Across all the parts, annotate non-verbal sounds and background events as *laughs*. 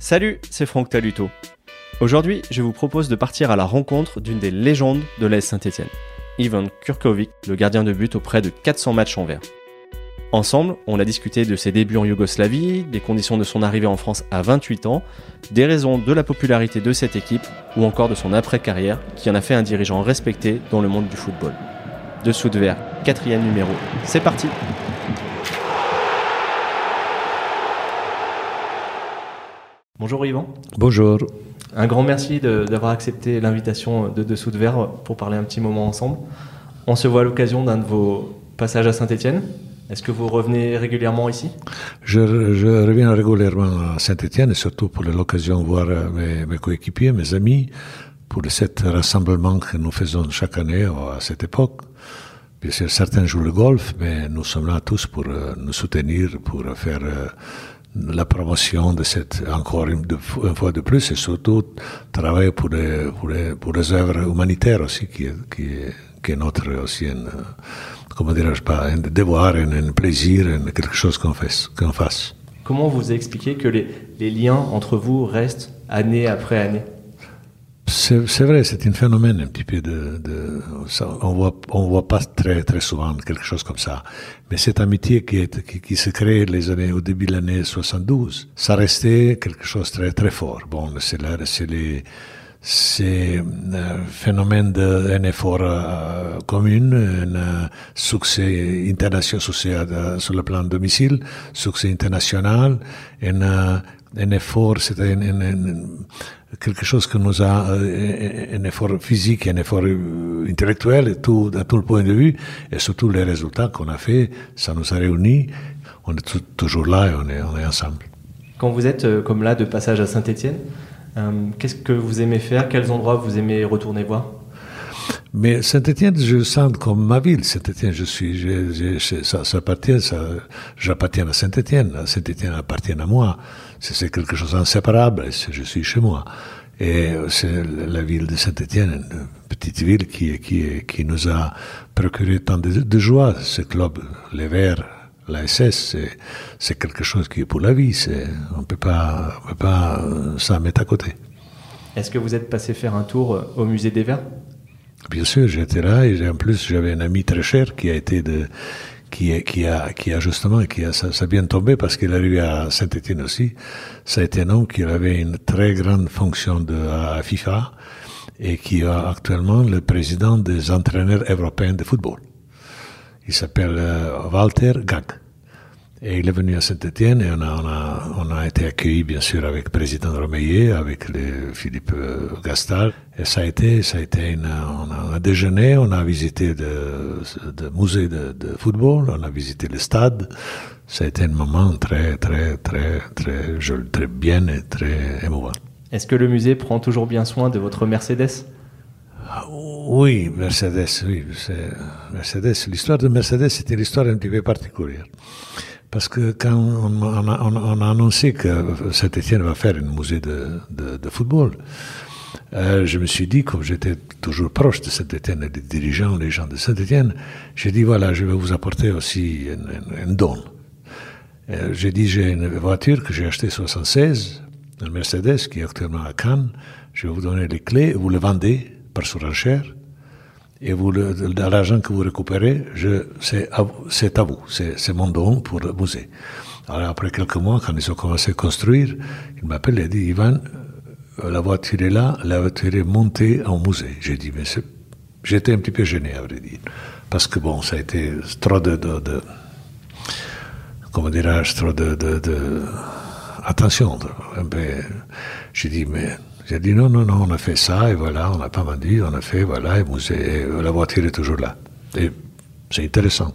Salut, c'est Franck Taluto. Aujourd'hui, je vous propose de partir à la rencontre d'une des légendes de l'AS Saint-Etienne, Ivan Kurkovic, le gardien de but auprès de 400 matchs en vert. Ensemble, on a discuté de ses débuts en Yougoslavie, des conditions de son arrivée en France à 28 ans, des raisons de la popularité de cette équipe ou encore de son après-carrière qui en a fait un dirigeant respecté dans le monde du football. Dessous de verre, quatrième numéro. C'est parti Bonjour Yvan. Bonjour. Un grand merci d'avoir accepté l'invitation de Dessous de Verre pour parler un petit moment ensemble. On se voit à l'occasion d'un de vos passages à Saint-Etienne. Est-ce que vous revenez régulièrement ici? Je, reviens régulièrement à Saint-Etienne et surtout pour l'occasion de voir mes, mes, coéquipiers, mes amis, pour le sept rassemblements que nous faisons chaque année à cette époque. Bien sûr, certains jouent le golf, mais nous sommes là tous pour euh, nous soutenir, pour faire euh, la promotion de cette, encore une, fois de plus, et surtout travailler pour les, pour pour les œuvres humanitaires aussi, qui est, qui qui notre aussi, comment dirais-je pas, un devoir, un, plaisir, quelque chose qu'on qu'on fasse. Comment vous expliquez que les, les liens entre vous restent année après année? C'est vrai, c'est un phénomène un petit peu de, de on voit, on voit pas très très souvent quelque chose comme ça. Mais cette amitié qui, est, qui, qui se crée les années au début de l'année 72, ça restait quelque chose de très très fort. Bon, c'est là, c'est les c'est un euh, phénomène d'un effort euh, commun, un euh, succès international, succès sur le plan domicile, succès international, un, un effort, c'est un, un, quelque chose que nous a un effort physique, un effort intellectuel, et tout, à tout le point de vue, et surtout les résultats qu'on a fait, ça nous a réunis. On est toujours là et on est, on est ensemble. Quand vous êtes comme là de passage à Saint-Étienne, euh, qu'est-ce que vous aimez faire? Quels endroits vous aimez retourner voir? Mais Saint-Étienne, je sens comme ma ville. Saint-Étienne, je suis, ça, ça, appartient, ça, j'appartiens à Saint-Étienne. Saint-Étienne appartient à moi. C'est quelque chose d'inséparable. Je suis chez moi. Et c'est la ville de Saint-Étienne, une petite ville qui, qui, qui nous a procuré tant de, de joie. Ce club, les Verts, la SS, c'est quelque chose qui est pour la vie. On ne peut pas, on peut pas s'en mettre à côté. Est-ce que vous êtes passé faire un tour euh, au musée des Verts? Bien sûr, j'étais là et en plus j'avais un ami très cher qui a été de, qui, qui a, qui a justement, qui a, ça, ça bien tombé parce qu'il est arrivé à Saint-Étienne aussi. Ça a été un homme qui avait une très grande fonction de, à FIFA et qui est actuellement le président des entraîneurs européens de football. Il s'appelle euh, Walter Gag. Et il est venu à Saint-Etienne et on a, on, a, on a été accueillis bien sûr avec le président Romeillet, avec le Philippe euh, Gastal. Et ça a été, ça a été une, on, a, déjeuné, on a visité de musée de, de, football, on a visité le stade. Ça a été un moment très, très, très, très joli, très bien et très émouvant. Est-ce que le musée prend toujours bien soin de votre Mercedes? Oui, Mercedes, oui. Mercedes, l'histoire de Mercedes, c'était l'histoire un petit peu particulière. Parce que quand on, a, on a, annoncé que Saint-Etienne va faire un musée de, football, euh, je me suis dit, comme j'étais toujours proche de Saint-Etienne et des dirigeants, les gens de Saint-Etienne, j'ai dit, voilà, je vais vous apporter aussi un, don. Euh, j'ai dit, j'ai une voiture que j'ai achetée en 76, un Mercedes qui est actuellement à Cannes, je vais vous donner les clés, vous le vendez par surenchère, et vous, l'argent que vous récupérez, c'est à, à vous, c'est mon don pour le musée. Alors après quelques mois, quand ils ont commencé à construire, il m'appelle et dit, Ivan, euh, la voiture est là, la voiture est montée en musée. J'ai dit, mais j'étais un petit peu gêné, à vrai dire. Parce que bon, ça a été trop de, de, de comment dirais-je, trop de, de, de attention. J'ai dit, mais j'ai dit non, non, non, on a fait ça et voilà, on n'a pas vendu, on a fait, voilà, et, et la voiture est toujours là. Et c'est intéressant.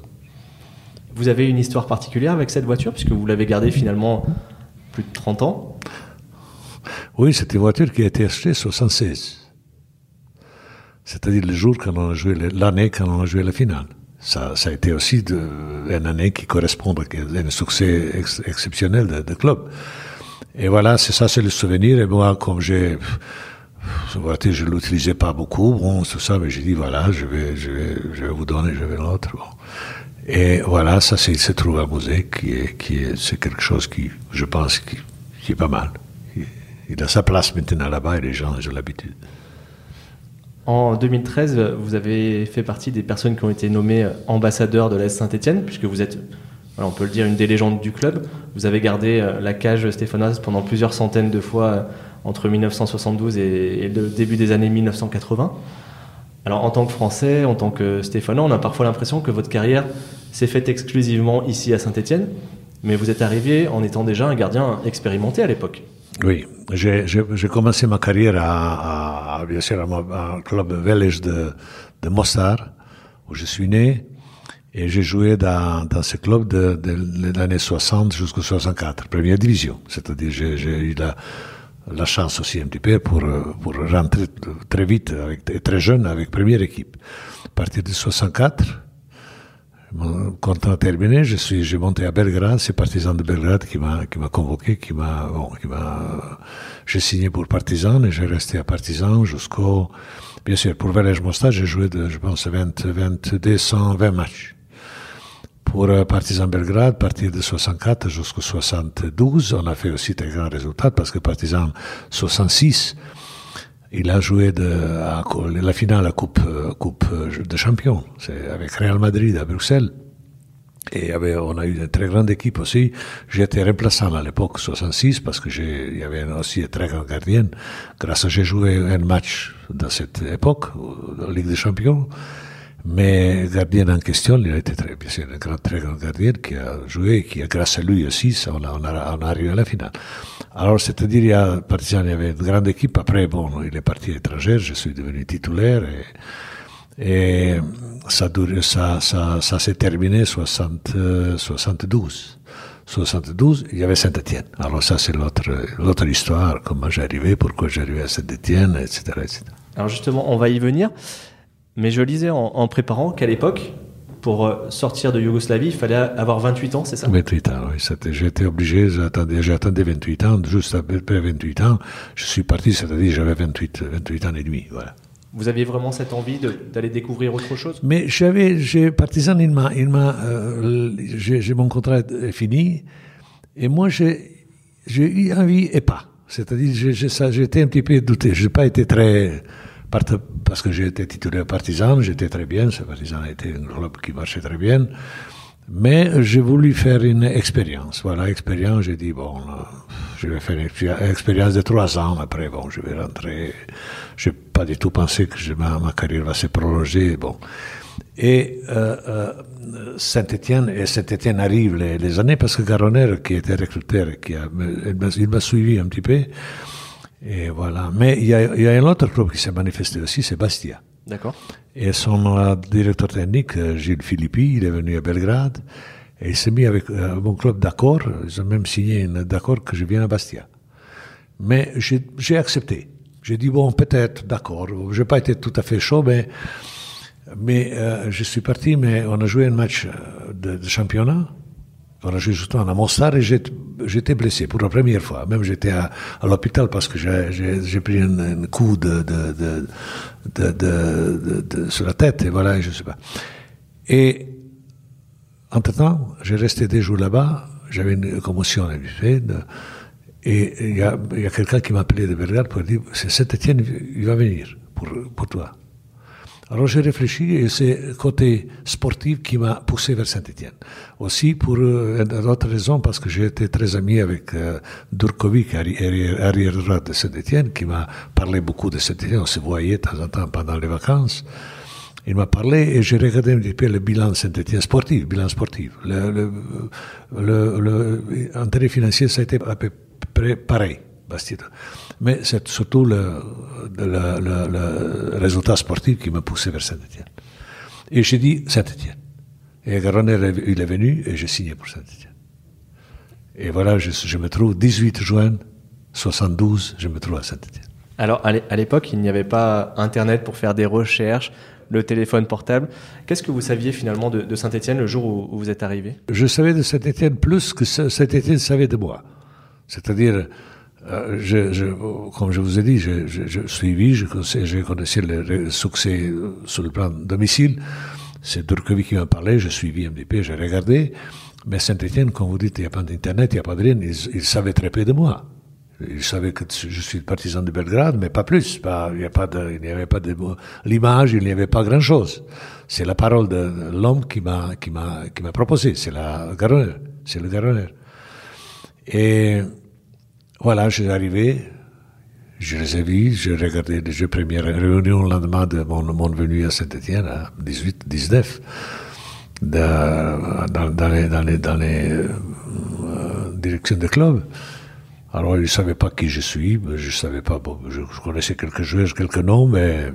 Vous avez une histoire particulière avec cette voiture, puisque vous l'avez gardée finalement plus de 30 ans? Oui, c'est une voiture qui a été achetée en 76. C'est-à-dire le jour quand on a joué, l'année quand on a joué la finale. Ça, ça a été aussi de, une année qui correspond à un succès exceptionnel de, de club. Et voilà, c'est ça, c'est le souvenir. Et moi, comme j'ai, je l'utilisais pas beaucoup, bon, tout ça, mais j'ai dit, voilà, je vais, je vais, je vais vous donner, je vais l'autre, bon. Et voilà, ça, c'est, se trouve à musée, qui est, qui est, c'est quelque chose qui, je pense, qui, est pas mal. Il a sa place maintenant là-bas et les gens ont l'habitude. En 2013, vous avez fait partie des personnes qui ont été nommées ambassadeurs de l'AS Saint-Etienne, puisque vous êtes, on peut le dire, une des légendes du club. Vous avez gardé euh, la cage stéphanoise pendant plusieurs centaines de fois euh, entre 1972 et, le début des années 1980. Alors en tant que Français, en tant que Stéphanois, on a parfois l'impression que votre carrière s'est faite exclusivement ici à Saint-Etienne, mais vous êtes arrivé en étant déjà un gardien expérimenté à l'époque. Oui, j'ai commencé ma carrière à, à bien sûr, à un club belge de, de où je suis né, et j'ai joué dans, dans ce club de, de, l'année 60 jusqu'au 64, première division. C'est-à-dire, j'ai eu la, la chance aussi un petit peu pour, pour rentrer très vite, avec, très jeune, avec première équipe. À partir de 64, quand on a terminé, je suis, j'ai monté à Belgrade, c'est Partizan de Belgrade qui m'a, qui m'a convoqué, qui m'a, bon, qui m'a, j'ai signé pour Partizan et j'ai resté à Partizan jusqu'au, bien sûr, pour Velej Mostar, j'ai joué de, je pense, 20, 22, 120 matchs. Pour euh, Partizan Belgrade, partir de 64 jusqu'au 72, on a fait aussi très grands résultats parce que Partizan 66, il a joué de, la finale à Coupe, euh, coupe euh, de Champions, c'est avec Real Madrid à Bruxelles. Et on a eu une très grande équipe aussi. J'étais remplaçant à l'époque 66 parce que j'ai, il y avait aussi une très grande gardienne. Grâce à j'ai joué un match dans cette époque, la Ligue des Champions. Mais gardien en question, il a été très, bien sûr, un grand, très grand gardien qui a joué et qui, grâce à lui aussi, on a, on a, on a arrivé à la finale. Alors, c'est-à-dire, il y a, Partizan, il y avait une grande équipe. Après, bon, il est parti à l'étranger, je suis devenu titulaire et, et ça, ça, ça, ça s'est terminé 60, 72. 72, il y avait Saint-Etienne. Alors ça, c'est l'autre, l'autre histoire, comment j'arrivais, pourquoi j'arrivais à Saint-Etienne, etc., etc. Alors justement, on va y venir. Mais je lisais en, préparant qu'à l'époque, pour euh, sortir de Yougoslavie, il fallait avoir 28 ans, c'est ça? 28 ans, oui. J'étais obligé, j'attendais 28 ans, juste après 28 ans, je suis parti, c'est-à-dire j'avais 28, 28 ans et demi, voilà. Vous aviez vraiment cette envie d'aller découvrir autre chose? Mais j'avais, j'ai partisan, il m'a, il m'a, euh, j'ai mon contrat est fini, et moi j'ai, j'ai eu envie et pas. C'est-à-dire, j'étais un petit peu douté. Je n'ai pas été très parce que j'étais titulaire partisan, j'étais très bien, ce partisan était un club qui marchait très bien, mais j'ai voulu faire une expérience. Voilà, expérience, j'ai dit, bon, je vais faire une expérience de trois ans, après, bon, je vais rentrer. Je n'ai pas du tout pensé que ma, carrière va se prolonger, bon. Et euh, euh, Saint-Étienne, et Saint-Étienne arrive les, les, années, parce que Garonner, qui était recruteur, qui a, il m'a suivi un petit peu, et voilà. Mais il y a, il y a un autre club qui s'est manifesté aussi, c'est Bastia. D'accord. Et son euh, directeur technique, euh, Gilles Philippi, il est venu à Belgrade et il s'est mis avec euh, mon club d'accord. Ils ont même signé un d'accord que je vienne à Bastia. Mais j'ai accepté. J'ai dit, bon, peut-être, d'accord. Je n'ai pas été tout à fait chaud, mais, mais je suis parti, mais on a joué un match de, de championnat. Joué justement à j'étais blessé pour la première fois. Même j'étais à, à l'hôpital parce que j'ai pris un, coup de, de, de, sur la tête et voilà, je sais pas. Et entre-temps, j'ai resté des jours là-bas, j'avais une commotion habituelle et il y a, a quelqu'un qui m'a appelé de Belgrade pour dire, c'est Saint-Etienne, il va venir pour, pour toi. Alors j'ai réfléchi et c'est le côté sportif qui m'a poussé vers Saint-Etienne. Aussi pour euh, une autre raison, parce que j'ai été très ami avec euh, Durkovic, arrière de Saint-Etienne, qui m'a parlé beaucoup de Saint-Etienne. On se voyait de temps en temps pendant les vacances. Il m'a parlé et j'ai regardé un petit peu le bilan Saint-Etienne sportif, bilan sportif. Le, le, le, le, intérêt financier, ça a été à peu près pareil. Bastida. Mais c'est surtout le, le, le, le, résultat sportif qui m'a poussé vers Saint-Etienne. Et j'ai dit Saint-Etienne. Et Garonner, il est venu et j'ai signé pour Saint-Etienne. Et voilà, je, je, me trouve 18 juin 72, je me trouve à Saint-Etienne. Alors, à l'époque, il n'y avait pas Internet pour faire des recherches, le téléphone portable. Qu'est-ce que vous saviez finalement de, de Saint-Etienne le jour où, où, vous êtes arrivé? Je savais de Saint-Etienne plus que Saint-Etienne savait de moi. C'est-à-dire, euh, je, je, comme je vous ai dit, je, je, je suivi, je connaissais, connaissais le, succès euh, sur le plan domicile. C'est Durkovic qui m'a parlé, je suivi peu, j'ai regardé. Mais Saint-Etienne, comme vous dites, il n'y a pas d'Internet, il n'y a pas de rien, ils, ils, savaient très peu de moi. Il savait que je suis partisan de Belgrade, mais pas plus. Pas, il n'y avait pas de l'image, il n'y avait pas grand-chose. C'est la parole de l'homme qui m'a qui m'a qui m'a proposé. C'est la Garonne, c'est le Garonne. Et voilà, je suis arrivé. Je les ai vus, j'ai regardé les jeux premières réunions le lendemain de mon, mon venue à Saint-Etienne, à 18, 19, de, dans, dans, les, dans les, dans les euh, directions de club. Alors, ils ne savaient pas qui je suis, je savais pas, bon, je, connaissais quelques joueurs, quelques noms, mais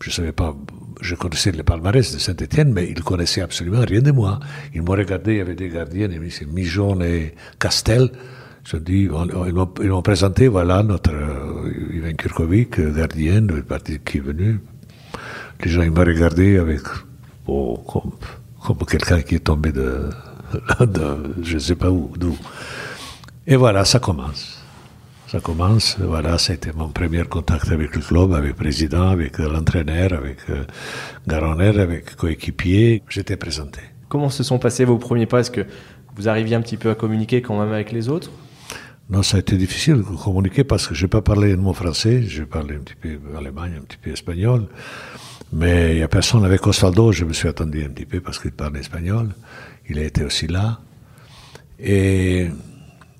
je savais pas, je connaissais les palmarès de Saint-Etienne, mais ils connaissaient absolument rien de moi. Ils m'ont regardé, il y avait des gardiens, Mijon et Castel. Je dis, ils m'ont présenté, voilà, notre euh, Ivan Kurkovic, gardien, le parti qui est venu. Les gens, ils m'ont regardé avec, comme, quelqu'un qui est tombé de, *laughs* de je ne sais pas où, d'où. Et voilà, ça commence. Ça commence, voilà, c'était mon premier contact avec le club, avec le président, avec l'entraîneur, avec euh, Garonner, avec coéquipier. J'étais présenté. Comment se sont passés vos premiers pas? Est-ce que vous arriviez un petit peu à communiquer quand même avec les autres? Non, ça a été difficile de communiquer parce que je n'ai pas parlé un mot français, je parlais un petit peu allemand, un petit peu espagnol. Mais il n'y a personne avec Osvaldo, je me suis attendu un petit peu parce qu'il parlait espagnol. Il a été aussi là. Et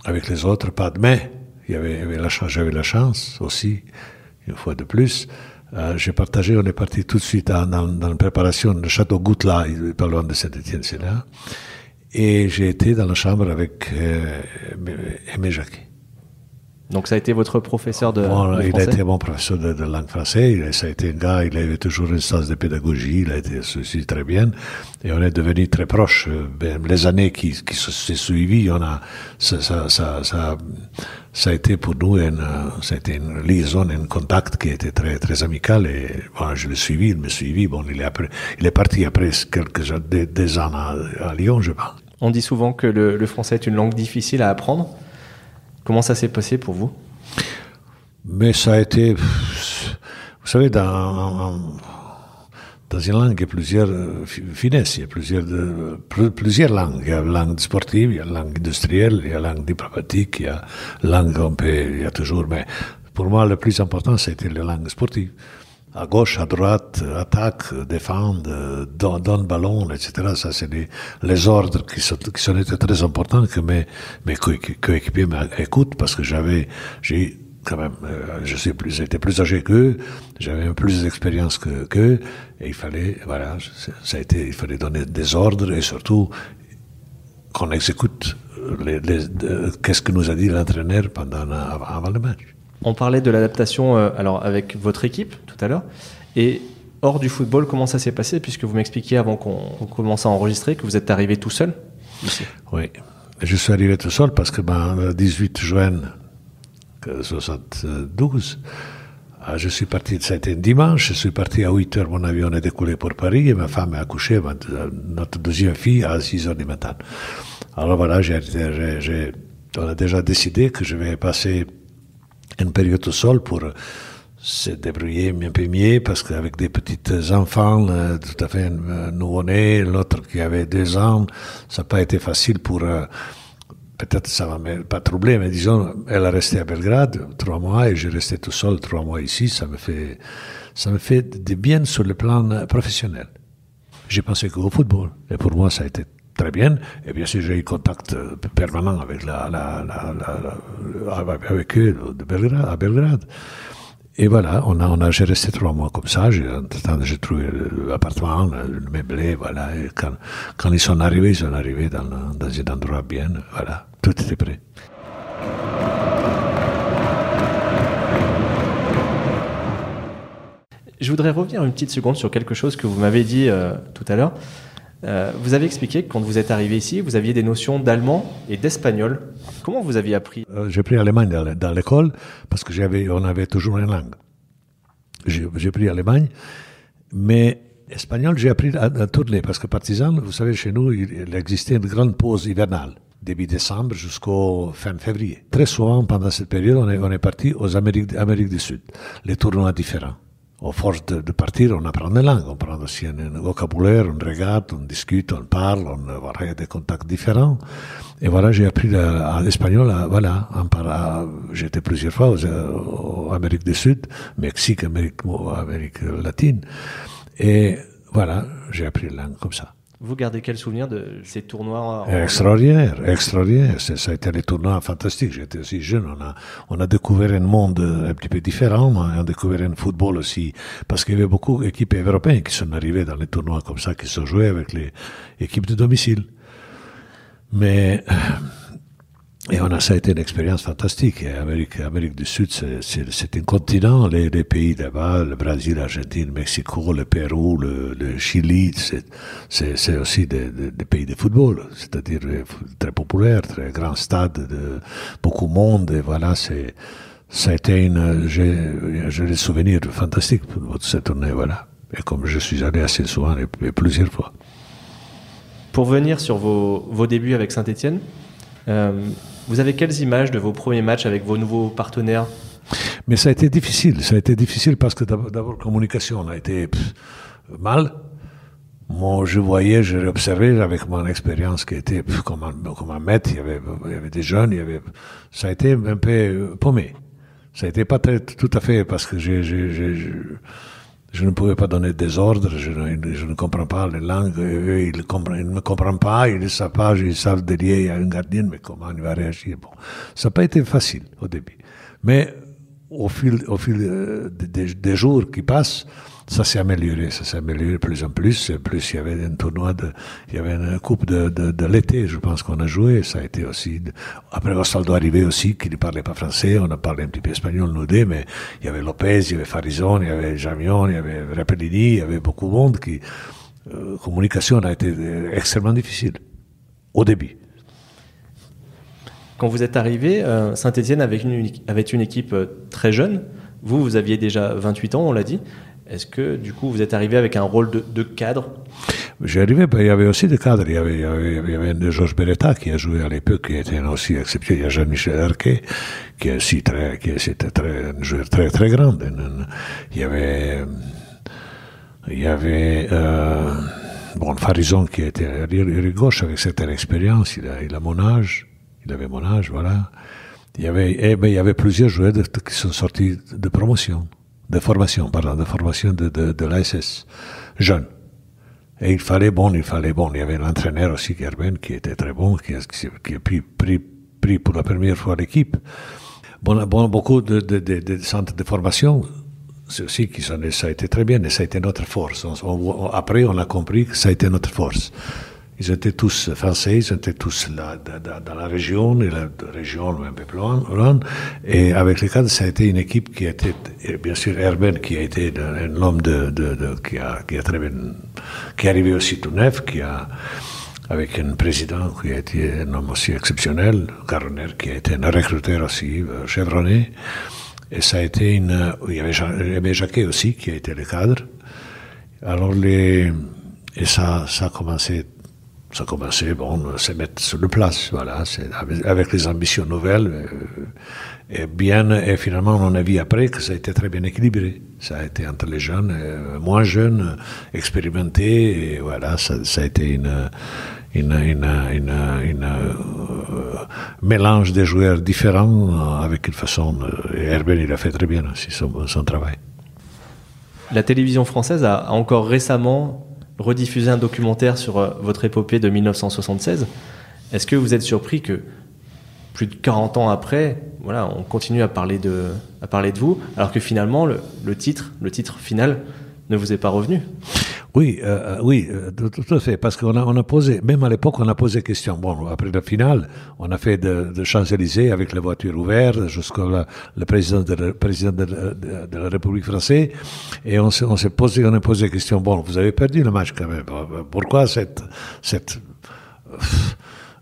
avec les autres, pas de mais. Il y avait, la j'avais la chance aussi, une fois de plus. Euh, j'ai partagé, on est parti tout de suite dans, dans, la préparation, le château Goutla, loin de Saint-Étienne, c'est là. Et j'ai été dans la chambre avec euh, Aimé Jacquet. Donc ça a été votre professeur de, bon, de Il a été mon professeur de, langue française. Ça a été un gars, il avait toujours une sens de pédagogie. Il a été aussi très bien. Et on est devenu très proches. Ben, les années qui, qui se sont suivies, on a, ça, ça, ça, ça, ça a été pour nous une, a été une liaison, un contact qui était très, très amical. Et bon, je l'ai suivi, il me suivi. Bon, il est, après, il est parti après quelques des, des ans à, à, Lyon, je pense. On dit souvent que le, le français est une langue difficile à apprendre. Comment ça s'est passé pour vous? Mais ça a été, vous savez, dans, dans une langue, il y a plusieurs euh, finesses, il y a plusieurs, plusieurs langues. Il y a la langue sportive, il y a la langue industrielle, il y a la langue diplomatique, il y a la langue on peut, il y a toujours, mais pour moi, le plus important, c'était la langue sportive à gauche, à droite, attaque, défendre, donne, ballon, etc. Ça, c'est les, les, ordres qui sont, qui sont très importants que mes, mes coéquipiers m'écoutent parce que j'avais, j'ai quand même, euh, je sais plus, j'étais plus âgé qu'eux, j'avais plus d'expérience que qu'eux, et il fallait, voilà, ça a été, il fallait donner des ordres et surtout qu'on exécute les, les, qu'est-ce que nous a dit l'entraîneur pendant, avant le match. On parlait de l'adaptation euh, alors avec votre équipe tout à l'heure. Et hors du football, comment ça s'est passé Puisque vous m'expliquiez avant qu'on commence à enregistrer que vous êtes arrivé tout seul. Oui, je suis arrivé tout seul parce que ben, le 18 juin 1972, ah, je suis parti, c'était un dimanche, je suis parti à 8 heures, mon avion est décollé pour Paris et ma femme est accouchée, notre deuxième fille, à 6 heures du matin. Alors voilà, on a déjà décidé que je vais passer une période au sol pour se débrouiller un peu mieux parce qu'avec des petits enfants euh, tout à fait euh, nouveau-nés, l'autre qui avait deux ans, ça n'a pas été facile pour... Euh, peut-être ça va pas troubler, mais disons, elle a resté à Belgrade trois mois et j'ai resté tout seul trois mois ici. Ça me fait, ça me fait du bien sur le plan professionnel. J'ai pensé qu'au football. Et pour moi, ça a été très bien. Et bien sûr, j'ai eu contact permanent avec, la, la, avec eux de Belgrade, à Belgrade. Et voilà, on a, on a, j'ai resté trois mois comme ça. J'ai, trouvé l'appartement, le meublé, voilà. Et quand, quand ils sont arrivés, ils sont arrivés dans, dans un endroit bien, voilà. Tout était prêt. Je voudrais revenir une petite seconde sur quelque chose que vous m'avez dit euh, tout à l'heure. Euh, vous avez expliqué que quand vous êtes arrivé ici, vous aviez des notions d'allemand et d'espagnol. Comment vous aviez appris euh, J'ai pris l'allemagne dans l'école parce que j'avais, on avait toujours une langue. J'ai pris l'allemagne, mais espagnol, j'ai appris à, tourner parce que partisan, vous savez, chez nous, il, existait une grande pause hivernale début décembre jusqu'au fin février. Très souvent, pendant cette période, on est, on est parti aux Amériques, Amérique du Sud, les tournois différents au force de, de, partir, on apprend des langues, on prend aussi un, un, vocabulaire, on regarde, on discute, on parle, on voilà, des contacts différents. Et voilà, j'ai appris l'espagnol, voilà, j'étais plusieurs fois aux, Amérique du Sud, Mexique, Amérique, Amérique latine. Et voilà, j'ai appris la langue comme ça. Vous gardez quel souvenir de ces tournois Extraordinaire, extraordinaire. Ça a été des tournois fantastiques. J'étais aussi jeune. On a, on a découvert un monde un petit peu différent. On a découvert un football aussi. Parce qu'il y avait beaucoup d'équipes européennes qui sont arrivées dans les tournois comme ça, qui sont joués avec les équipes de domicile. Mais et on a, ça a été une expérience fantastique. Amérique, Amérique du Sud, c'est un continent. Les, les pays là-bas, le Brésil, l'Argentine, le Mexico, le Pérou, le, Chili, c'est aussi des, des, pays de football. C'est-à-dire très populaire, très grand stade, de, beaucoup de monde. Et voilà, c'est, ça a été une, j'ai des souvenirs fantastiques pour cette tournée, voilà. Et comme je suis allé assez souvent et, plusieurs fois. Pour venir sur vos, vos débuts avec Saint-Etienne, euh, vous avez quelles images de vos premiers matchs avec vos nouveaux partenaires? Mais ça a été difficile. Ça a été difficile parce que d'abord, la communication a été mal. Moi, je voyais, je observé avec mon expérience qui était comme un, comme un maître. Il y, avait, il y avait des jeunes, il y avait, ça a été un peu paumé. Ça a été pas très, tout à fait parce que j'ai, je ne pouvais pas donner des ordres, je ne, comprends pas les langues, eux, ils, ne me comprennent pas, ils ne savent pas, ils savent derrière, il y a un gardien, mais comment il va réagir? Bon, ça n'a pas été facile au début. Mais au fil, au fil euh, des jours qui passent, ça s'est amélioré, ça s'est amélioré de plus en plus. Plus il y avait un tournoi de, il y avait une coupe de, de, de l'été, je pense qu'on a joué. Ça a été aussi. Après Osvaldo arrivé aussi, qui ne parlait pas français. On a parlé un petit peu espagnol nous deux, mais il y avait Lopez, il y avait Farizon, il y avait Jamion, il y avait Rapellini, il y avait beaucoup de monde qui. Euh, communication a été extrêmement difficile au début. Quand vous êtes arrivé, euh, Saint-Etienne avait une, avait une équipe euh, très jeune. Vous, vous aviez déjà 28 ans, on l'a dit. Est-ce que du coup vous êtes arrivé avec un rôle de, cadre? J'ai arrivé, ben, il y avait aussi des cadres. Il y avait, il y avait, y avait Georges Beretta qui a joué à l'époque, qui était aussi accepté. Il y a Jean-Michel Arquet, qui est aussi très, qui était très, un joueur très très grand. Il y avait, il y avait euh, bon Farison qui était à gauche avec certaine expérience. Il a, mon âge, il avait mon âge, voilà. Il y avait, eh ben, il y avait plusieurs joueurs qui sont sortis de promotion de formation, pardon, de formation de, de, de l'ASS, jeune. Et il fallait bon, il fallait bon. Il y avait l'entraîneur aussi, Gerben, qui était très bon, qui a, qui a pris, pris, pris, pour la première fois l'équipe. Bon, bon, beaucoup de, de, centres de formation, c'est aussi qui sont, ça a été très bien, et ça a été notre force. Après, on a compris que ça a été notre force. Ils étaient tous français, ils étaient tous là, dans la région, et la région un peu plus loin. Et avec les cadres, ça a été une équipe qui était, bien sûr, Herben, qui a été un homme de, de, de, qui a, qui a très bien, qui est arrivé aussi tout neuf, qui a, avec un président qui a été un homme aussi exceptionnel, Garonner, qui a été un recruteur aussi euh, chevronné. Et ça a été une, il y avait, avait Jacquet aussi, qui a été le cadre. Alors les, et ça, ça a commencé ça commençait, bon, se mettre sur le place, voilà, avec, avec les ambitions nouvelles, euh, et bien, et finalement, on a vu après que ça a été très bien équilibré. Ça a été entre les jeunes, euh, moins jeunes, expérimentés, voilà, ça, a été une, une, une, une, euh, mélange de joueurs différents avec une façon, et Herben, il a fait très bien aussi son travail. La télévision française a encore récemment rediffuser un documentaire sur euh, votre épopée de 1976. Est-ce que vous êtes surpris que plus de 40 ans après, on continue à parler de, vous, alors que finalement le, le titre, le titre final, ne vous est pas revenu oui, euh, oui, euh, tout, à fait, parce qu'on a, on a posé, même à l'époque, on a posé question. Bon, après la finale, on a fait de, de Champs-Élysées avec les voitures ouvertes jusqu'au le président de, la, président de, de, de, la République française, et on s'est, on s'est posé, on a posé question. Bon, vous avez perdu le match quand même. Pourquoi cette, cette,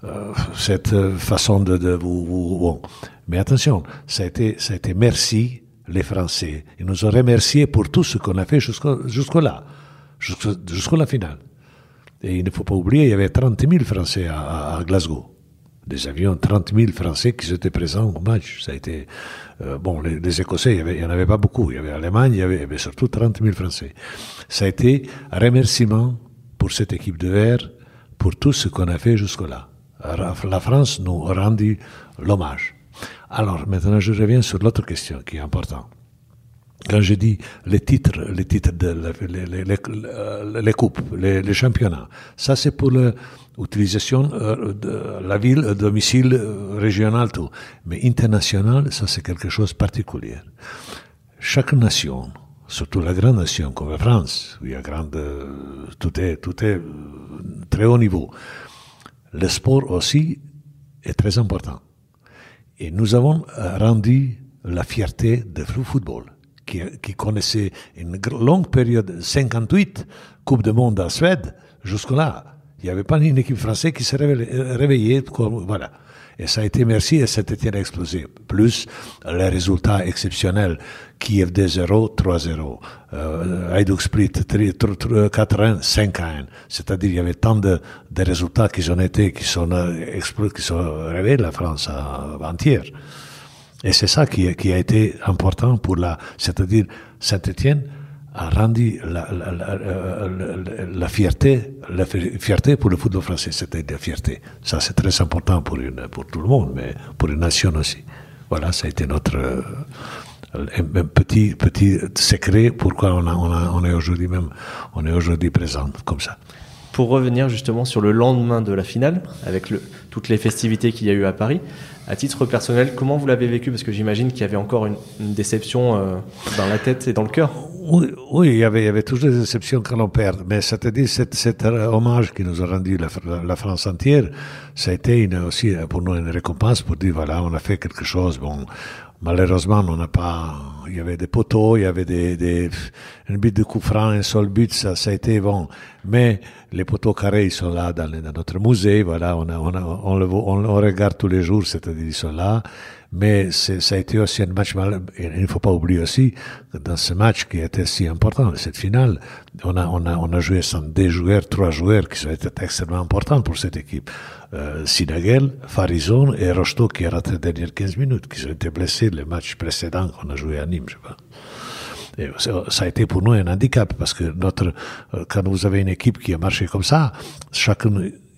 euh, cette façon de, de vous, vous, bon. Mais attention, ça a été, ça a été merci les Français. Ils nous ont remerciés pour tout ce qu'on a fait jusqu'au, jusqu'au là jusqu'à la finale. Et il ne faut pas oublier, il y avait 30 000 Français à, Glasgow. des avions, 30 000 Français qui étaient présents au match. Ça a été euh, bon. Les, Écossais, il y, en avait pas beaucoup. Il y avait l'Allemagne, il y avait, surtout 30 000 Français. Ça a été un remerciement pour cette équipe de verre pour tout ce qu'on a fait jusque-là. La France nous a rendu l'hommage. Alors maintenant, je reviens sur l'autre question qui est importante. Quand je dis les titres, les titres de les, les, les coupes, les, championnats, ça c'est pour l'utilisation euh, de la ville, domicile euh, régional, tout. Mais international, ça c'est quelque chose de particulier. Chaque nation, surtout la grande nation comme la France, où il y a grande, euh, tout est, tout est très haut niveau. Le sport aussi est très important. Et nous avons rendu la fierté de football qui, qui connaissait une longue période, 58 Coupe du Monde en Suède, jusque-là, il n'y avait pas une équipe française qui s'est réveillée. Voilà. Et ça a été merci et ça a été explosé. Plus les résultats exceptionnels. Kiev 2-0, 3-0. Euh, Hajduk Split 4-1, 5-1. C'est-à-dire il y avait tant de, de résultats qui ont été, qui sont, euh, qui sont révélés la France entière. Et c'est ça qui, qui, a été important pour la, c'est-à-dire Saint-Étienne a rendu la, la, la, la, fierté, la fierté pour le football français, c'était la fierté. Ça, c'est très important pour, une, pour tout le monde, mais pour une nation aussi. Voilà, ça a été notre euh, petit, petit secret pourquoi on, a, on est aujourd'hui même, on est aujourd'hui présent comme ça. Pour revenir justement sur le lendemain de la finale, avec le, toutes les festivités qu'il y a eu à Paris, à titre personnel, comment vous l'avez vécu? Parce que j'imagine qu'il y avait encore une, déception euh, dans la tête et dans le cœur. Oui, oui, il y avait, il y avait toujours des déceptions quand on perd. Mais c'est-à-dire, cet, cet hommage qui nous a rendu la, la, France entière, ça a été une, aussi pour nous une récompense pour dire, voilà, on a fait quelque chose. Bon, malheureusement, on n'a pas, il y avait des poteaux, il y avait des, des une but de coup franc, un seul but, ça, ça a été bon. Mais les poteaux carrés, ils sont là dans, notre musée, voilà, on, a, on, a, on, le, on, regarde tous les jours, c'est-à-dire ils sont là. Mais ça a été aussi un match mal, il ne faut pas oublier aussi, dans ce match qui était si important, cette finale, on a, on a, on a joué sans deux joueurs, trois joueurs qui ont été extrêmement importants pour cette équipe. Euh, Sinagel, Farizon et Rocheteau qui a raté les dernières 15 minutes, qui ont été blessés le match précédent qu'on a joué à Nîmes, je pense ça a été pour nous un handicap parce que notre, euh, quand vous avez une équipe qui a marché comme ça, chacun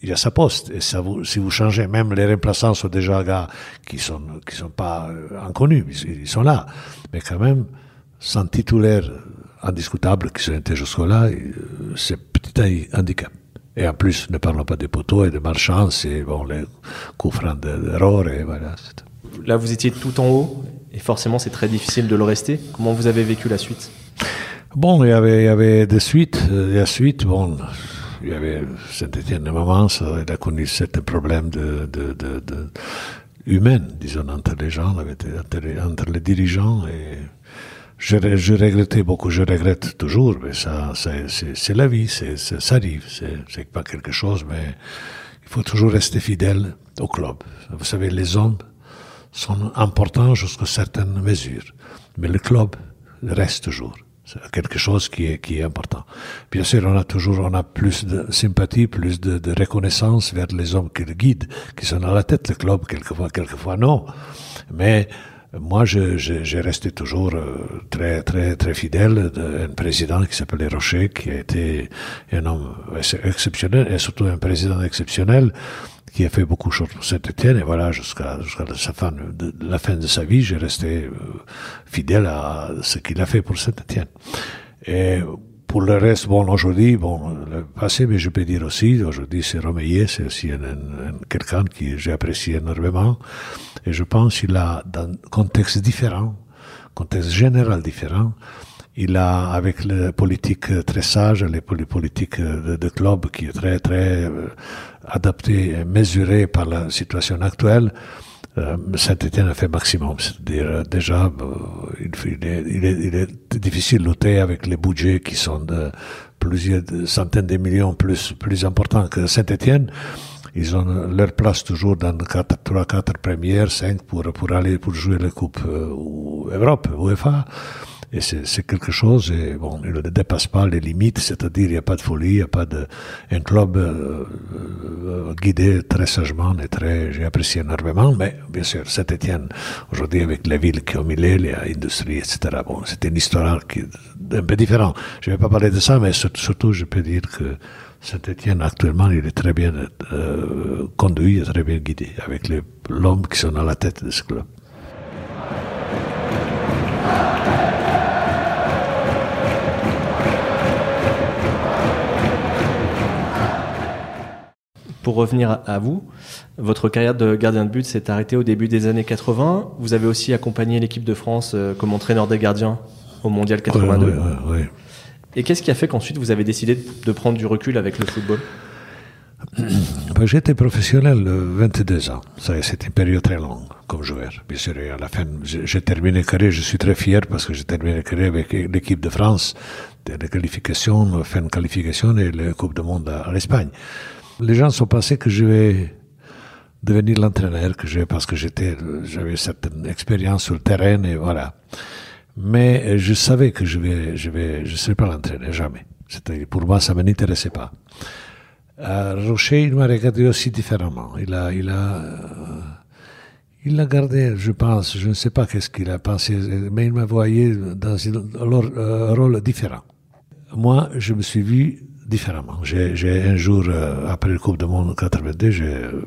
il a sa poste. Et ça vous, si vous changez, même les remplaçants sont déjà gars qui sont, qui sont pas euh, inconnus, ils, sont là. Mais quand même, sans titulaire indiscutable qui été jusque-là, euh, c'est petit handicap. Et en plus, ne parlons pas des poteaux et des marchands, c'est bon, les coups francs d'erreur et voilà. Là, vous étiez tout en haut et forcément, c'est très difficile de le rester. Comment vous avez vécu la suite? Bon, il y avait, il y avait des suites. Euh, la suite, bon, il y avait Saint-Étienne de moment, il a connu certains problèmes de, de, de, de disons, entre les gens, entre, les dirigeants. Et je, je, regrettais beaucoup, je regrette toujours, mais ça, c'est la vie, c'est ça arrive. C'est pas quelque chose, mais il faut toujours rester fidèle au club. Vous savez, les hommes sont importants jusqu'à certaines mesures. Mais le club reste toujours. Quelque chose qui est, qui est important. Bien sûr, on a toujours, on a plus de sympathie, plus de, de reconnaissance vers les hommes qui le guident, qui sont à la tête du club, quelquefois, quelquefois non. Mais, moi, je, je, j'ai resté toujours euh, très, très, très fidèle d'un président qui s'appelait Rocher, qui a été un homme exceptionnel, et surtout un président exceptionnel, qui a fait beaucoup de choses pour Saint-Etienne, et voilà, jusqu'à jusqu'à sa fin de, la fin de sa vie, j'ai resté euh, fidèle à ce qu'il a fait pour Saint-Etienne. Et pour le reste, bon, aujourd'hui, bon, le passé, mais je peux dire aussi, aujourd'hui, c'est Romeyer, c'est aussi un, un, quelqu'un qui j'ai apprécié énormément, et je pense qu'il a, dans un contexte différent, contexte général différent, il a, avec les politiques très sages, les politiques de, club qui est très, très euh, adapté et mesuré par la situation actuelle, euh, Saint-Etienne a fait maximum. C'est-à-dire, euh, déjà, il, est, il, est, il, est, difficile de lutter avec les budgets qui sont de plusieurs centaines de millions plus, plus importants que Saint-Etienne. Ils ont leur place toujours dans quatre, trois, quatre premières, cinq pour, pour aller, pour jouer la Coupe euh, Europe, UEFA. Et c'est quelque chose, et bon, il ne dépasse pas les limites, c'est-à-dire il n'y a pas de folie, il n'y a pas de... Un club euh, euh, guidé très sagement et très... J'ai apprécié énormément, mais bien sûr, Saint-Etienne, aujourd'hui avec les villes qui ont mis l'industrie, etc., bon, c'était une histoire qui est un peu différente. Je ne vais pas parler de ça, mais surtout, je peux dire que Saint-Etienne, actuellement, il est très bien euh, conduit et très bien guidé, avec l'homme qui sont à la tête de ce club. Pour revenir à vous, votre carrière de gardien de but s'est arrêtée au début des années 80. Vous avez aussi accompagné l'équipe de France euh, comme entraîneur des gardiens au Mondial 82. Oui, oui, oui. Et qu'est-ce qui a fait qu'ensuite vous avez décidé de prendre du recul avec le football? *clears throat* Ben, J'étais professionnel 22 ans. C'était une période très longue comme joueur. Bien sûr, à la fin, j'ai terminé carrière. Je suis très fier parce que j'ai terminé carrière avec l'équipe de France, de qualifications, fin de qualification et la Coupe du Monde à l'Espagne les gens sont pensés que je vais devenir l'entraîneur, que je, parce que j'étais, j'avais certaine expérience sur le terrain et voilà. Mais je savais que je vais, je vais, je serai pas l'entraîneur, jamais. C'était, pour moi, ça ne m'intéressait pas. Euh, Rocher, il m'a regardé aussi différemment. Il a, il a, euh, il l'a gardé, je pense, je ne sais pas qu'est-ce qu'il a pensé, mais il m'a voyé dans un euh, rôle différent. Moi, je me suis vu différemment. J'ai un jour, euh, après le Coupe du Monde 82, j'ai euh,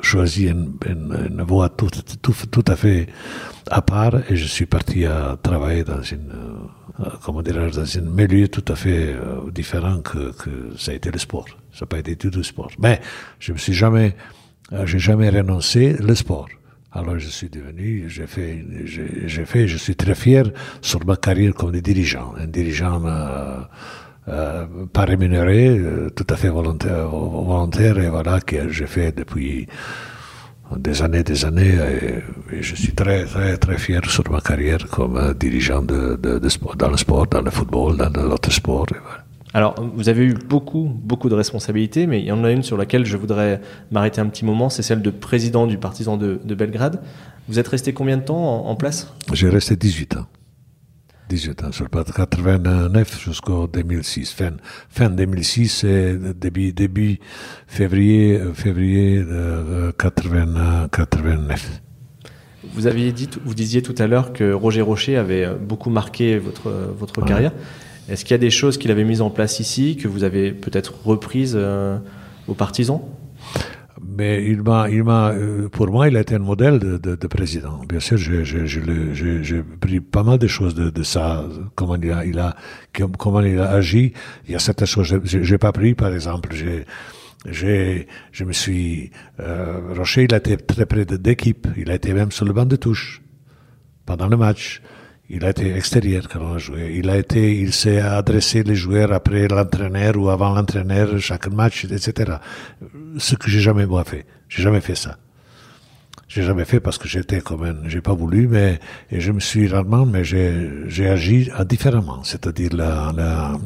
choisi une, voie tout, tout, tout, à fait à part et je suis parti à travailler dans une, euh, comment dirais dans un milieu tout à fait différent que, que ça a été le sport. Ça n'a pas été tout le sport. Mais je me suis jamais, j'ai jamais renoncé le sport. Alors je suis devenu, j'ai fait, j'ai fait, je suis très fier sur ma carrière comme dirigeant, un dirigeant euh, pas rémunéré, euh, tout à fait volontaire, volontaire et voilà, que j'ai fait depuis des années, des années, et, je suis très, très, très fier sur ma carrière comme dirigeant de, de, sport, dans le sport, dans le football, dans l'autre sport. Alors, vous avez eu beaucoup, beaucoup de responsabilités, mais il y en a une sur laquelle je voudrais m'arrêter un petit moment, c'est celle de président du partisan de, Belgrade. Vous êtes resté combien de temps en place? J'ai resté 18 ans. 18 ans, sur 89 jusqu'au 2006. Fin, fin 2006 et début, début février, février 89. Vous aviez dit, vous disiez tout à l'heure que Roger Rocher avait beaucoup marqué votre, votre carrière. Est-ce qu'il y a des choses qu'il avait mises en place ici que vous avez peut-être reprises euh, aux partisans? Mais il m'a, il m'a, euh, pour moi, il a été un modèle de, de, de président. Bien sûr, j'ai, j'ai, pris pas mal de choses de, de ça, comment il a, il a, comment il a agi. Il y a certaines choses, j'ai, j'ai pas pris, par exemple, j'ai, j'ai, je me suis, euh, Rocher, il a été très près d'équipe. Il a été même sur le banc de touche pendant le match. Il a été extérieur quand on a joué. Il a été, il s'est adressé les joueurs après l'entraîneur ou avant l'entraîneur chaque match, etc. Ce que j'ai jamais moi fait. J'ai jamais fait ça. J'ai jamais fait parce que j'étais comme un, j'ai pas voulu, mais, et je me suis rarement, mais j'ai, j'ai agi différemment. C'est-à-dire la, la,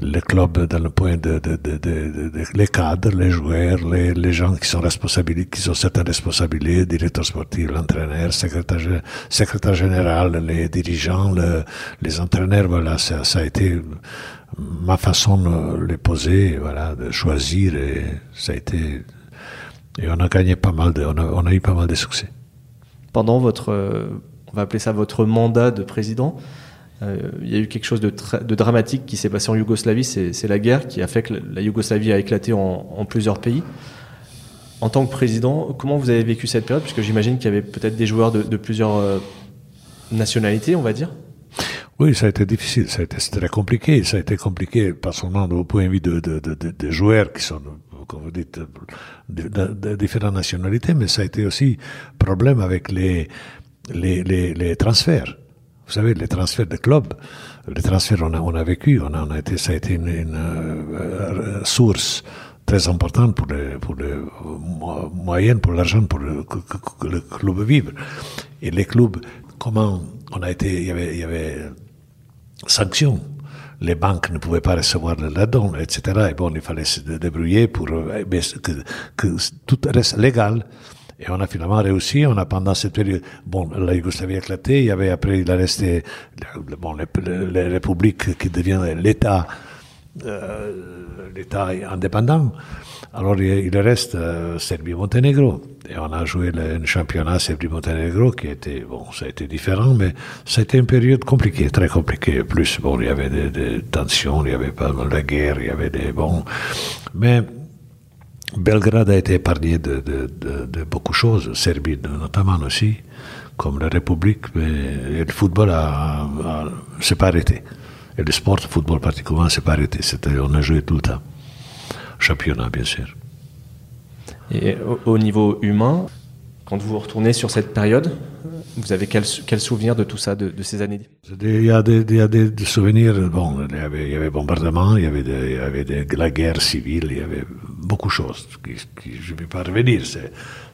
le club dans le point de, de, de, de, les cadres, les joueurs, les, les gens qui sont responsables, qui ont certaines responsabilités, directeur sportif, l'entraîneur, secrétaire, secrétaire général, les dirigeants, le, les entraîneurs, voilà, ça, ça a été ma façon de les poser, voilà, de choisir et ça a été, et on a gagné pas mal de, on a, eu pas mal de succès. Pendant votre, on va appeler ça votre mandat de président, il y a eu quelque chose de, de dramatique qui s'est passé en Yougoslavie, c'est la guerre qui a fait que la Yougoslavie a éclaté en, en, plusieurs pays. En tant que président, comment vous avez vécu cette période? Puisque j'imagine qu'il y avait peut-être des joueurs de, de plusieurs euh, nationalités, on va dire. Oui, ça a été difficile, ça a été très compliqué. Ça a été compliqué, pas seulement au point de vue de, de, de, de joueurs qui sont, comme vous dites, de, différentes nationalités, mais ça a été aussi problème avec les, les, les, les transferts. Vous savez, les transferts de clubs, les transferts, on a, on a vécu, on a, on a été, ça a été une, euh, source très importante pour les, pour les moyens, pour l'argent, pour que, le club vive. Et les clubs, comment on a été, il y avait, il y avait sanctions. Les banques ne pouvaient pas recevoir la don, etc. Et bon, il fallait se débrouiller pour que, que tout reste légal Et on a finalement réussi, on a pendant cette période, bon, la Yougoslavie a éclaté, il y avait après, il a resté, bon, les, les républiques qui deviennent l'État, euh, l'État indépendant. Alors il, reste Serbie-Monténégro. Et on a joué le, championnat Serbie-Monténégro qui était, bon, ça a été différent, mais ça a été une période compliquée, très compliquée. Plus, bon, il y avait des, tensions, il y avait pas de guerre, il y avait des, bon, mais Belgrade a été épargné de, de, beaucoup de choses, Serbie notamment aussi, comme la République, mais le football a, s'est pas arrêté. Et le sport, le football particulièrement, s'est pas arrêté. on a joué tout le temps. Championnat, bien sûr. Et au, niveau humain, quand vous retournez sur cette période, vous avez quel, quel souvenir de tout ça, de, ces années? Il y a des, il y a des, souvenirs. Bon, il y avait, il y avait bombardement, il y avait, il y avait la guerre civile, il y avait beaucoup de choses qui, je ne vais pas revenir.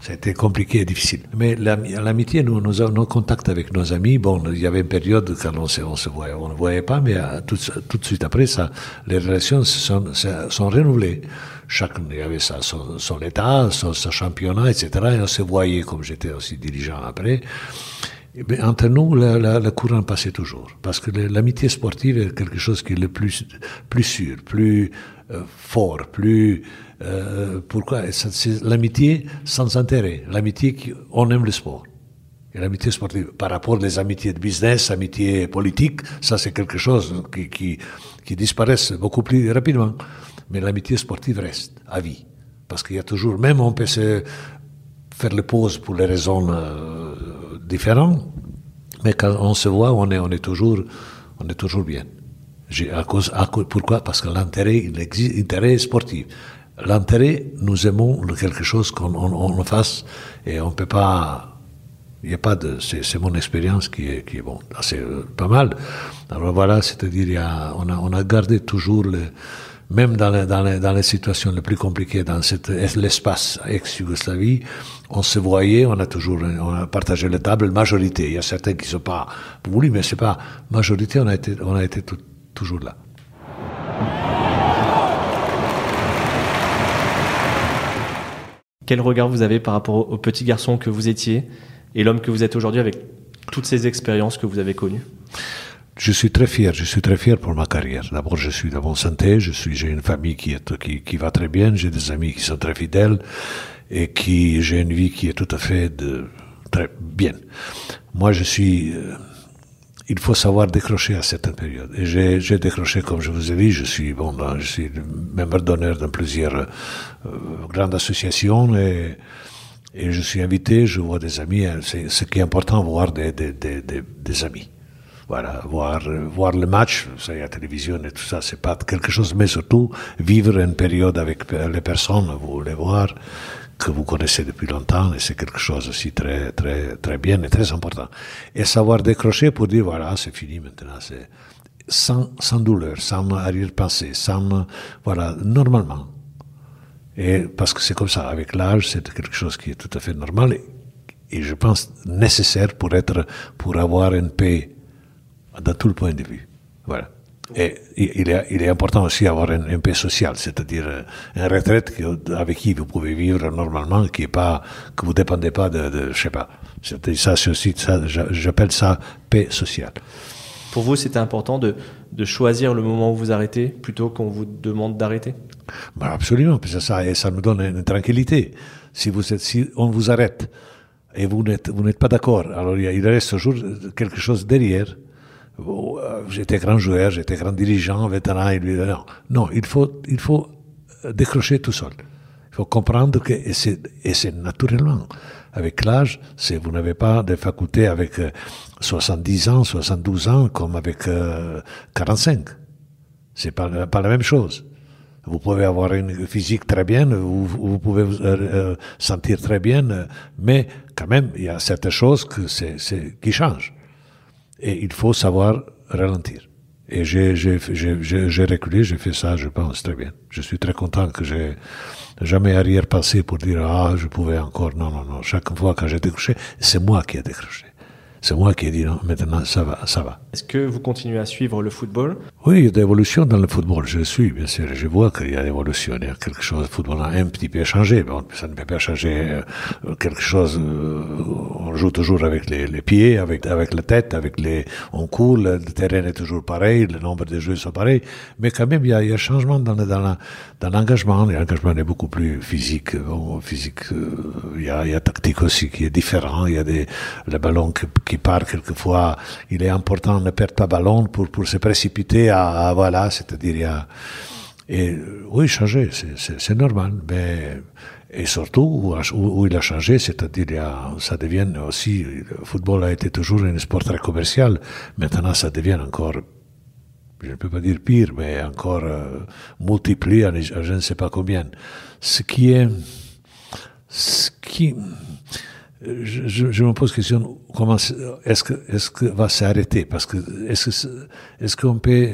C'était compliqué et difficile. Mais l'amitié, nous, nos, nos contacts avec nos amis, bon, il y avait une période quand on se, on se voyait, on ne voyait pas, mais euh, tout, tout, de suite après, ça, les relations sont, sont renouvelées. Chacun avait sa, son, état, son, championnat, etc. Et on se voyait, comme j'étais aussi dirigeant après. Mais entre nous, la, la, courant passait toujours. Parce que l'amitié sportive est quelque chose qui est le plus, plus sûr, plus euh, fort, plus... Euh, pourquoi? C'est l'amitié sans intérêt. L'amitié qui... On aime le sport. Et l'amitié sportive, par rapport aux amitiés de business, amitié politique, ça c'est quelque chose qui, qui, disparaissent beaucoup plus rapidement mais l'amitié sportive reste à vie. Parce qu'il y a toujours, même on peut se faire les pauses pour les raisons euh, différentes, mais quand on se voit, on est, on est, toujours, on est toujours bien. Pourquoi? Parce que l'intérêt, l'intérêt sportif. L'intérêt, nous aimons quelque chose qu'on on, fasse et on ne peut pas. Il n'y a pas de. C'est mon expérience qui est, qui est bon. C'est euh, pas mal. Alors voilà, c'est-à-dire, on a, on a gardé toujours le même dans les, dans, les, situations les plus compliquées dans l'espace ex-Yougoslavie, on se voyait, on a toujours on a partagé les tables, majorité. Il y a certains qui ne sont pas voulu, mais c'est pas majorité, on a été, on a été toujours là. Quel regard vous avez par rapport au petit garçon que vous étiez et l'homme que vous êtes aujourd'hui avec toutes ces expériences que vous avez connues? Je suis très fier, je suis très fier pour ma carrière. D'abord, je suis de bonne santé, je suis, j'ai une famille qui qui, qui va très bien, j'ai des amis qui sont très fidèles et qui, j'ai une vie qui est tout à fait très bien. Moi, je suis, euh, il faut savoir décrocher à certaines périodes. Et j'ai, décroché, comme je vous ai dit, je suis, bon, ben, je suis membre d'honneur dans plusieurs euh, grandes associations et, je suis invité, je vois des amis. C'est, ce qui est important, voir des, des, des, des amis voilà, voir, voir le match, ça y la télévision et tout ça, c'est pas quelque chose, mais surtout vivre une période avec les personnes, vous les voir, que vous connaissez depuis longtemps, et c'est quelque chose aussi très, très, très bien et très important. Et savoir décrocher pour dire, voilà, c'est fini maintenant, c'est sans, sans douleur, sans arrière-pensée, sans, voilà, normalement. Et parce que c'est comme ça, avec l'âge, c'est quelque chose qui est tout à fait normal et, et je pense nécessaire pour être, pour avoir une paix dans tout le point de vue. Voilà. Et il est, il est important aussi d'avoir un, paix social, c'est-à-dire euh, une retraite avec qui vous pouvez vivre normalement, qui est pas, que vous dépendez pas de, de je sais pas. Ça, aussi, ça, j'appelle ça paix sociale. Pour vous, c'était important de, de, choisir le moment où vous arrêtez plutôt qu'on vous demande d'arrêter? Bah Absolument, parce que ça, et ça nous donne une tranquillité. Si, vous êtes, si on vous arrête et vous n'êtes, vous n'êtes pas d'accord, alors il reste toujours quelque chose derrière euh, j'étais grand joueur, j'étais grand dirigeant, vétéran, et lui, non, non, il faut, il faut décrocher tout seul. Il faut comprendre que, et c'est naturellement, avec l'âge, c'est vous n'avez pas de facultés avec 70 euh, ans, 72 ans, comme avec 45. Euh, c'est pas, pas la même chose. Vous pouvez avoir une physique très bien, vous, vous pouvez vous sentir très bien, mais quand même, il y a certaines choses que c'est, qui changent. Et il faut savoir ralentir. Et j'ai, j'ai, j'ai, j'ai reculé, j'ai fait ça, je pense, très bien. Je suis très content que j'ai jamais arrière-passé pour dire, ah, je pouvais encore. Non, non, non. Chaque fois que j'ai décroché, c'est moi qui ai décroché. C'est moi qui ai dit non, maintenant ça va, ça va. Est-ce que vous continuez à suivre le football? Oui, il y a des évolutions dans le football. Je suis, bien sûr. Je vois qu'il y a des évolutions. Il y a quelque chose. Le football a un petit peu changé. Bon, ça ne peut pas changer euh, quelque chose. euh, on joue toujours avec les, les pieds, avec, avec la tête, avec les, on court. Le terrain est toujours pareil. Le nombre de jeux sont pareils. Mais quand même, il y a, il y a changement dans, le- dans, la- dans l'engagement. L'engagement est beaucoup plus physique. Bon, physique, euh, il y a, il y a tactique aussi qui est différent. Il y a des, le ballon qui, qui part quelquefois. Il est important de ne perdre pas ballon pour, pour se précipiter à, à- voilà, c'est-à-dire a, et euh, oui, changer, c'est- normal, mais et surtout où, il a changé, c'est-à-dire ça devient aussi, le football a été toujours un sport très commercial, maintenant ça devient encore je ne peux pas dire pire, mais encore euh, multiplié à, à je ne sais pas combien. Ce qui est, ce qui, je, je, me pose question, comment est-ce que, est-ce que va s'arrêter? Parce que est-ce que, est-ce qu'on peut,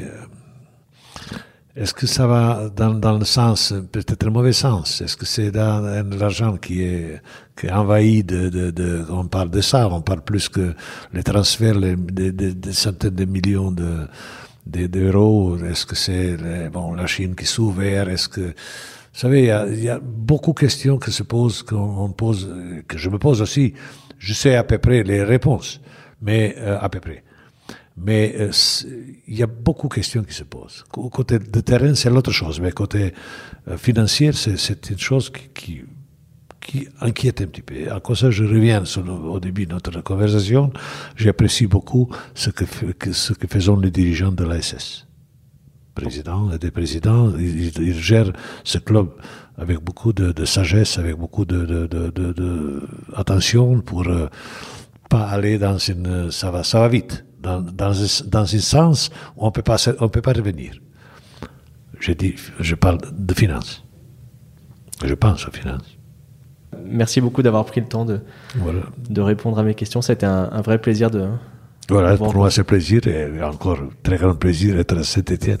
est-ce que ça va dans, dans le sens, peut-être le mauvais sens? Est-ce que c'est dans, l'argent qui est, qui est envahi de, de, de, on parle de ça, on parle plus que les transferts, les, des, des- des centaines de millions de, de- d'euros. Est-ce que c'est bon, la Chine qui s'ouvre Est-ce que, vous savez, il y, y a beaucoup de questions que se posent, qu'on on pose, que je me pose aussi. Je sais à peu près les réponses, mais euh, à peu près. Mais euh, il y a beaucoup de questions qui se posent. Cô- Côté de terrain, c'est l'autre chose, mais côté euh, financier, c'est, une chose qui, qui, qui inquiète un petit peu. À de ça, je reviens sur le- au début de notre conversation. J'apprécie beaucoup ce que- ce que faisons les dirigeants de l'ASS. Président et des présidents, ils, gèrent ce club avec beaucoup de, de sagesse, avec beaucoup de, attention pour euh, pas aller dans une, ça va, ça va vite, dans, dans, un- dans un sens où on peut pas, on peut pas revenir. Je dis, je parle de finances. Je pense aux finances. Merci beaucoup d'avoir pris le temps de, Voilà. de répondre à mes questions. C'était un, un vrai plaisir de. Voilà, pour moi c'est plaisir et encore très grand plaisir d'être à Saint-Étienne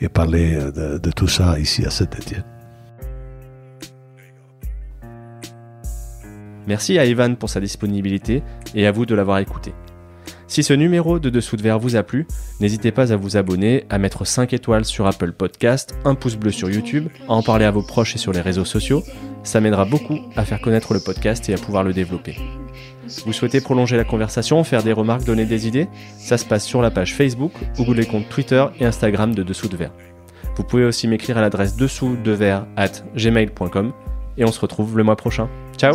et parler de, de tout ça ici à Saint-Étienne. Merci à Evan pour sa disponibilité et à vous de l'avoir écouté. Si ce numéro de Dessous de Verre vous a plu, n'hésitez pas à vous abonner, à mettre 5 étoiles sur Apple Podcast, un pouce bleu sur YouTube, à en parler à vos proches et sur les réseaux sociaux. Ça m'aidera beaucoup à faire connaître le podcast et à pouvoir le développer. Vous souhaitez prolonger la conversation, faire des remarques, donner des idées? Ça se passe sur la page Facebook ou les comptes Twitter et Instagram de Dessous de Verre. Vous pouvez aussi m'écrire à l'adresse dessous de at gmail.com et on se retrouve le mois prochain. Ciao